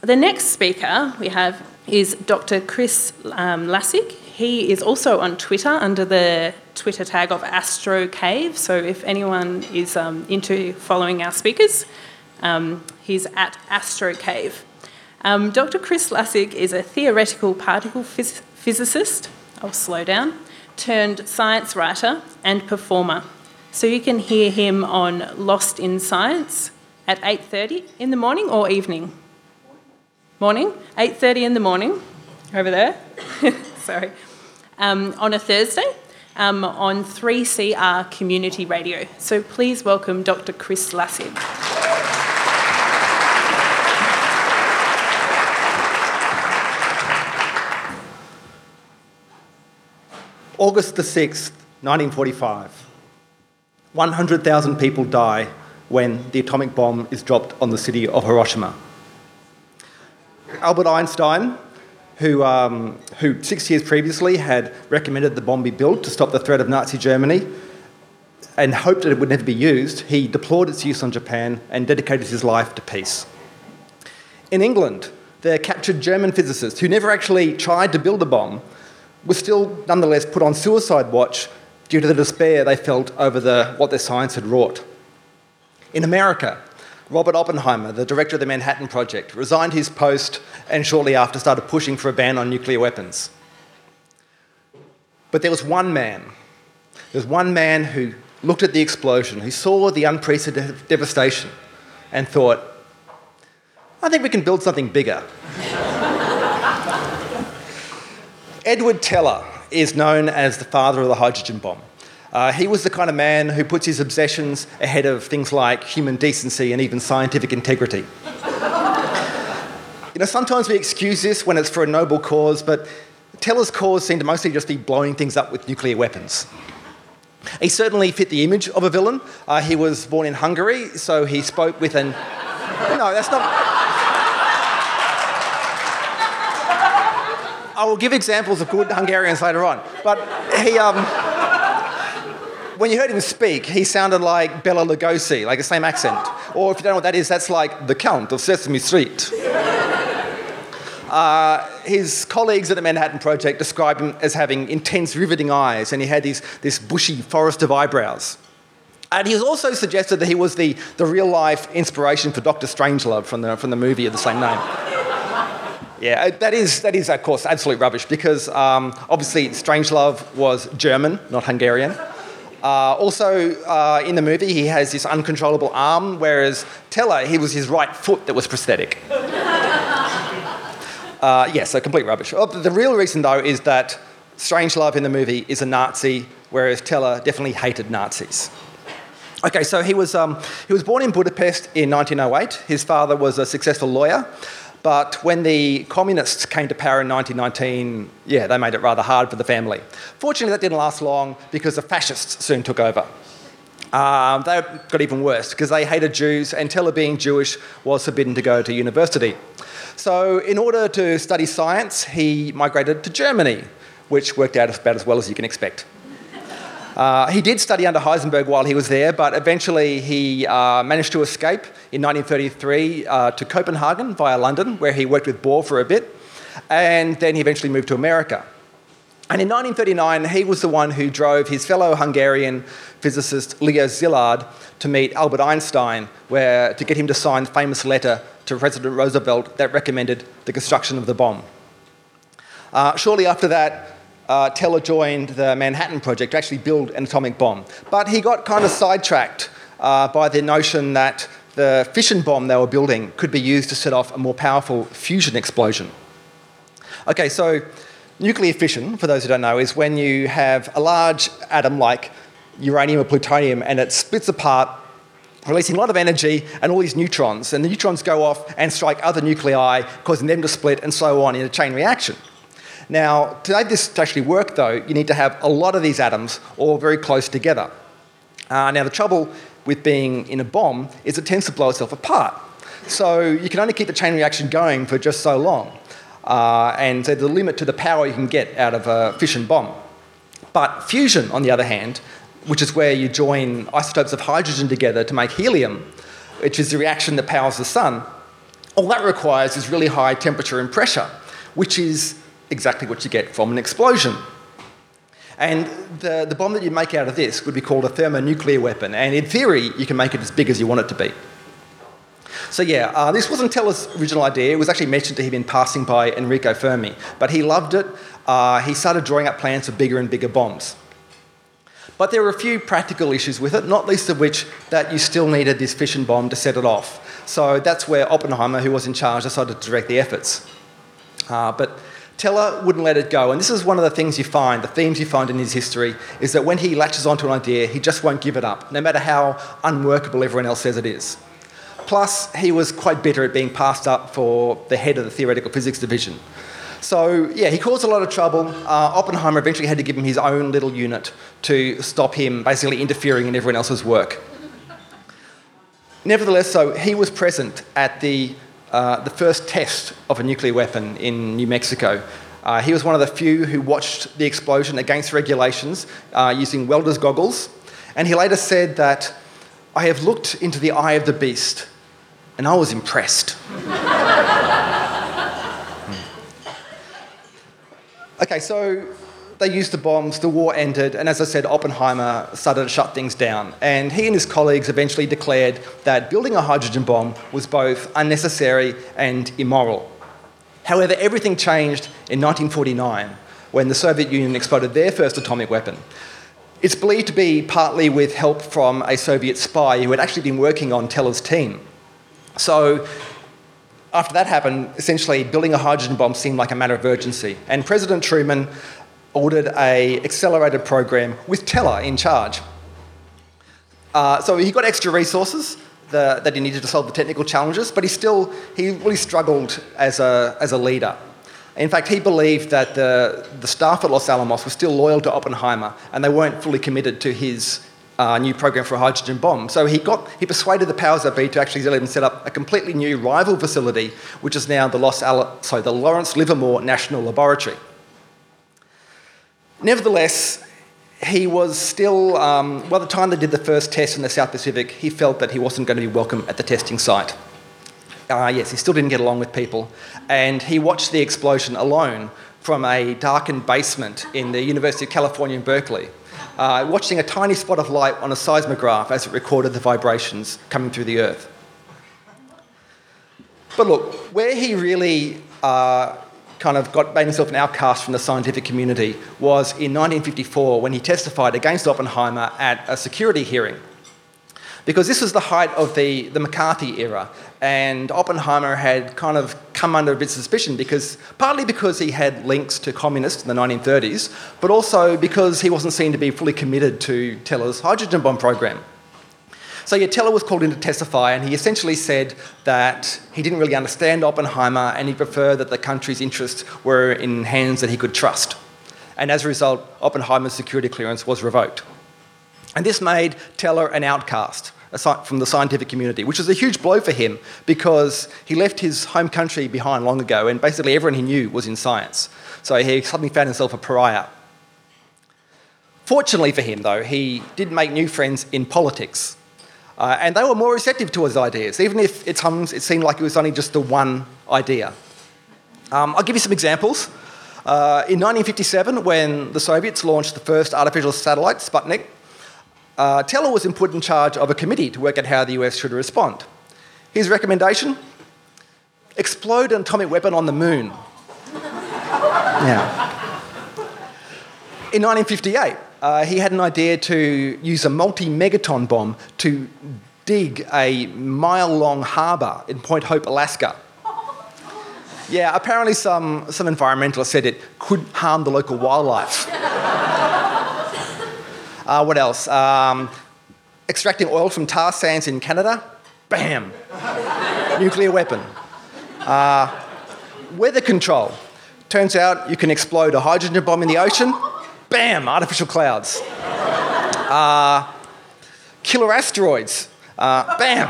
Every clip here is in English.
the next speaker we have is Dr. Chris um, Lassig. He is also on Twitter under the Twitter tag of Astro Cave. So if anyone is um, into following our speakers, um, he's at Astro Cave. Um, Dr. Chris Lassig is a theoretical particle phys- physicist. I'll slow down. Turned science writer and performer. So you can hear him on Lost in Science at 8:30 in the morning or evening. Morning, 8:30 in the morning, over there. Sorry, um, on a Thursday um, on 3CR Community Radio. So please welcome Dr. Chris Lassig. August the 6th, 1945. 100,000 people die when the atomic bomb is dropped on the city of Hiroshima. Albert Einstein, who, um, who six years previously had recommended the bomb be built to stop the threat of Nazi Germany and hoped that it would never be used, he deplored its use on Japan and dedicated his life to peace. In England, the captured German physicist, who never actually tried to build a bomb, was still nonetheless put on suicide watch due to the despair they felt over the, what their science had wrought. In America, Robert Oppenheimer, the director of the Manhattan Project, resigned his post and shortly after started pushing for a ban on nuclear weapons. But there was one man, there was one man who looked at the explosion, who saw the unprecedented devastation, and thought, I think we can build something bigger. Edward Teller is known as the father of the hydrogen bomb. Uh, he was the kind of man who puts his obsessions ahead of things like human decency and even scientific integrity. you know, sometimes we excuse this when it's for a noble cause, but Teller's cause seemed to mostly just be blowing things up with nuclear weapons. He certainly fit the image of a villain. Uh, he was born in Hungary, so he spoke with an. No, that's not. I will give examples of good Hungarians later on. But he, um, when you heard him speak, he sounded like Bela Lugosi, like the same accent. Or if you don't know what that is, that's like the Count of Sesame Street. Uh, his colleagues at the Manhattan Project described him as having intense, riveting eyes, and he had these, this bushy forest of eyebrows. And he was also suggested that he was the, the real life inspiration for Dr. Strangelove from the, from the movie of the same name. Yeah, uh, that is, that is, of course, absolute rubbish because um, obviously Strangelove was German, not Hungarian. Uh, also, uh, in the movie, he has this uncontrollable arm, whereas Teller, he was his right foot that was prosthetic. uh, yeah, so complete rubbish. Oh, the real reason, though, is that Strangelove in the movie is a Nazi, whereas Teller definitely hated Nazis. Okay, so he was, um, he was born in Budapest in 1908. His father was a successful lawyer. But when the communists came to power in 1919, yeah, they made it rather hard for the family. Fortunately, that didn't last long because the fascists soon took over. Um, they got even worse because they hated Jews, and Teller, being Jewish, was forbidden to go to university. So, in order to study science, he migrated to Germany, which worked out about as well as you can expect. Uh, he did study under Heisenberg while he was there, but eventually he uh, managed to escape in 1933 uh, to Copenhagen via London, where he worked with Bohr for a bit, and then he eventually moved to America. And in 1939, he was the one who drove his fellow Hungarian physicist Leo Szilard to meet Albert Einstein, where, to get him to sign the famous letter to President Roosevelt that recommended the construction of the bomb. Uh, shortly after that, uh, Teller joined the Manhattan Project to actually build an atomic bomb. But he got kind of sidetracked uh, by the notion that the fission bomb they were building could be used to set off a more powerful fusion explosion. Okay, so nuclear fission, for those who don't know, is when you have a large atom like uranium or plutonium and it splits apart releasing a lot of energy and all these neutrons, and the neutrons go off and strike other nuclei, causing them to split and so on in a chain reaction. Now, to make this to actually work, though, you need to have a lot of these atoms all very close together. Uh, now, the trouble with being in a bomb is it tends to blow itself apart. So you can only keep the chain reaction going for just so long. Uh, and so there's a limit to the power you can get out of a fission bomb. But fusion, on the other hand, which is where you join isotopes of hydrogen together to make helium, which is the reaction that powers the sun, All that requires is really high temperature and pressure, which is exactly what you get from an explosion. And the, the bomb that you make out of this would be called a thermonuclear weapon, and in theory, you can make it as big as you want it to be. So yeah, uh, this wasn't Teller's original idea. It was actually mentioned to him in passing by Enrico Fermi, but he loved it. Uh, he started drawing up plans for bigger and bigger bombs. But there were a few practical issues with it, not least of which that you still needed this fission bomb to set it off. So that's where Oppenheimer, who was in charge, decided to direct the efforts. Uh, but Teller wouldn't let it go. And this is one of the things you find, the themes you find in his history, is that when he latches onto an idea, he just won't give it up, no matter how unworkable everyone else says it is. Plus, he was quite bitter at being passed up for the head of the theoretical physics division. So, yeah, he caused a lot of trouble. Uh, Oppenheimer eventually had to give him his own little unit to stop him basically interfering in everyone else's work. Nevertheless, so he was present at the, uh, the first test of a nuclear weapon in New Mexico. Uh, he was one of the few who watched the explosion against regulations uh, using welder's goggles. And he later said that I have looked into the eye of the beast and I was impressed. okay, so they used the bombs, the war ended, and as I said, Oppenheimer started to shut things down. And he and his colleagues eventually declared that building a hydrogen bomb was both unnecessary and immoral. However, everything changed in 1949 when the Soviet Union exploded their first atomic weapon. It's believed to be partly with help from a Soviet spy who had actually been working on Teller's team. So after that happened, essentially building a hydrogen bomb seemed like a matter of urgency. And President Truman ordered a accelerated program with Teller in charge. Uh, so he got extra resources the, that he needed to solve the technical challenges, but he still he really struggled as a, as a leader. In fact, he believed that the, the staff at Los Alamos were still loyal to Oppenheimer and they weren't fully committed to his uh, new program for a hydrogen bomb. So he, got, he persuaded the powers that be to actually him set up a completely new rival facility, which is now the, Los Al- sorry, the Lawrence Livermore National Laboratory. Nevertheless, he was still, um, by the time they did the first test in the South Pacific, he felt that he wasn't going to be welcome at the testing site. Uh, yes, he still didn't get along with people, and he watched the explosion alone from a darkened basement in the University of California in Berkeley uh, watching a tiny spot of light on a seismograph as it recorded the vibrations coming through the Earth. But look, where he really uh, kind of got made himself an outcast from the scientific community was in 1954 when he testified against Oppenheimer at a security hearing because this was the height of the, the McCarthy era, and Oppenheimer had kind of come under a bit of suspicion because partly because he had links to communists in the 1930s, but also because he wasn't seen to be fully committed to Teller's hydrogen bomb program. So yeah, Teller was called in to testify, and he essentially said that he didn't really understand Oppenheimer, and he preferred that the country's interests were in hands that he could trust. And as a result, Oppenheimer's security clearance was revoked. And this made Teller an outcast from the scientific community, which was a huge blow for him because he left his home country behind long ago and basically everyone he knew was in science. So he suddenly found himself a pariah. Fortunately for him, though, he did make new friends in politics. Uh, and they were more receptive to his ideas, even if at times it seemed like it was only just the one idea. Um, I'll give you some examples. Uh, in 1957, when the Soviets launched the first artificial satellite, Sputnik, uh, Teller was put in charge of a committee to work out how the US should respond. His recommendation explode an atomic weapon on the moon. yeah. In 1958, uh, he had an idea to use a multi megaton bomb to dig a mile long harbour in Point Hope, Alaska. Yeah, apparently some, some environmentalists said it could harm the local wildlife. Uh, what else? Um, extracting oil from tar sands in Canada. Bam! Nuclear weapon. Uh, weather control. Turns out you can explode a hydrogen bomb in the ocean. Bam! Artificial clouds. Uh, killer asteroids. Uh, bam!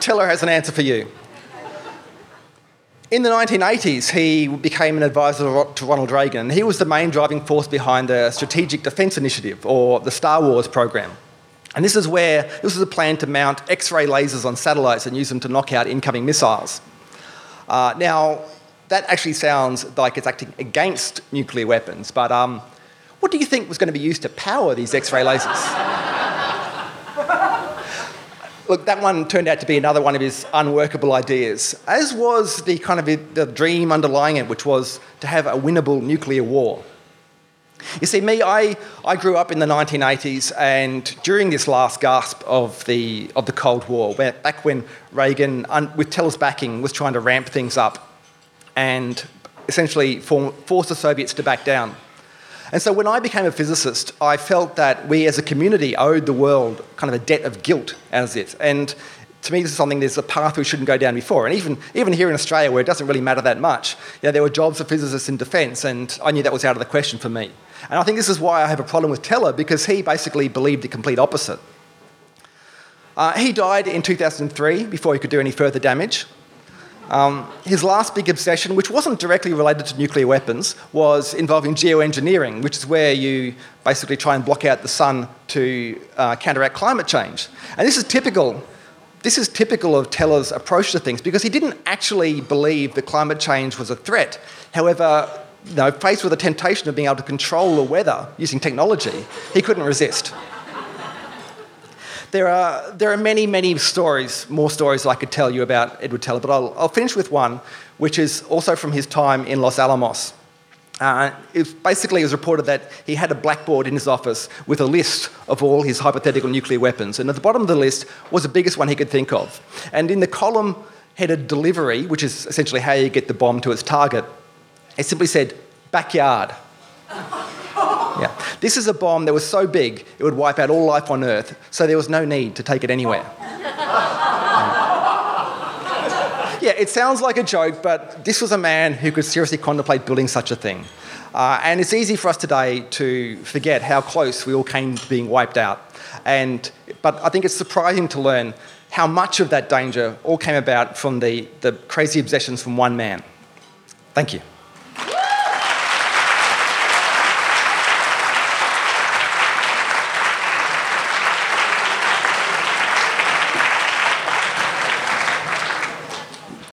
Teller has an answer for you. In the 1980s, he became an advisor to Ronald Reagan, and he was the main driving force behind the Strategic Defence Initiative, or the Star Wars program. And this is where this is a plan to mount X ray lasers on satellites and use them to knock out incoming missiles. Uh, now, that actually sounds like it's acting against nuclear weapons, but um, what do you think was going to be used to power these X ray lasers? Look, that one turned out to be another one of his unworkable ideas, as was the kind of the dream underlying it, which was to have a winnable nuclear war. You see, me, I, I grew up in the 1980s, and during this last gasp of the, of the Cold War, back when Reagan, with Teller's backing, was trying to ramp things up and essentially form, force the Soviets to back down. And so when I became a physicist, I felt that we as a community owed the world kind of a debt of guilt as it. And to me, this is something, there's a path we shouldn't go down before. And even, even here in Australia, where it doesn't really matter that much, you know, there were jobs for physicists in defence, and I knew that was out of the question for me. And I think this is why I have a problem with Teller, because he basically believed the complete opposite. Uh, he died in 2003 before he could do any further damage. Um, his last big obsession, which wasn't directly related to nuclear weapons, was involving geoengineering, which is where you basically try and block out the sun to uh, counteract climate change. And this is typical. This is typical of Teller's approach to things because he didn't actually believe that climate change was a threat. However, you know, faced with the temptation of being able to control the weather using technology, he couldn't resist. There are, there are many, many stories, more stories I could tell you about Edward Teller, but I'll, I'll finish with one, which is also from his time in Los Alamos. Uh, it basically, it was reported that he had a blackboard in his office with a list of all his hypothetical nuclear weapons, and at the bottom of the list was the biggest one he could think of. And in the column headed delivery, which is essentially how you get the bomb to its target, it simply said backyard. Yeah. This is a bomb that was so big it would wipe out all life on Earth, so there was no need to take it anywhere. yeah, it sounds like a joke, but this was a man who could seriously contemplate building such a thing. Uh, and it's easy for us today to forget how close we all came to being wiped out. And, but I think it's surprising to learn how much of that danger all came about from the, the crazy obsessions from one man. Thank you.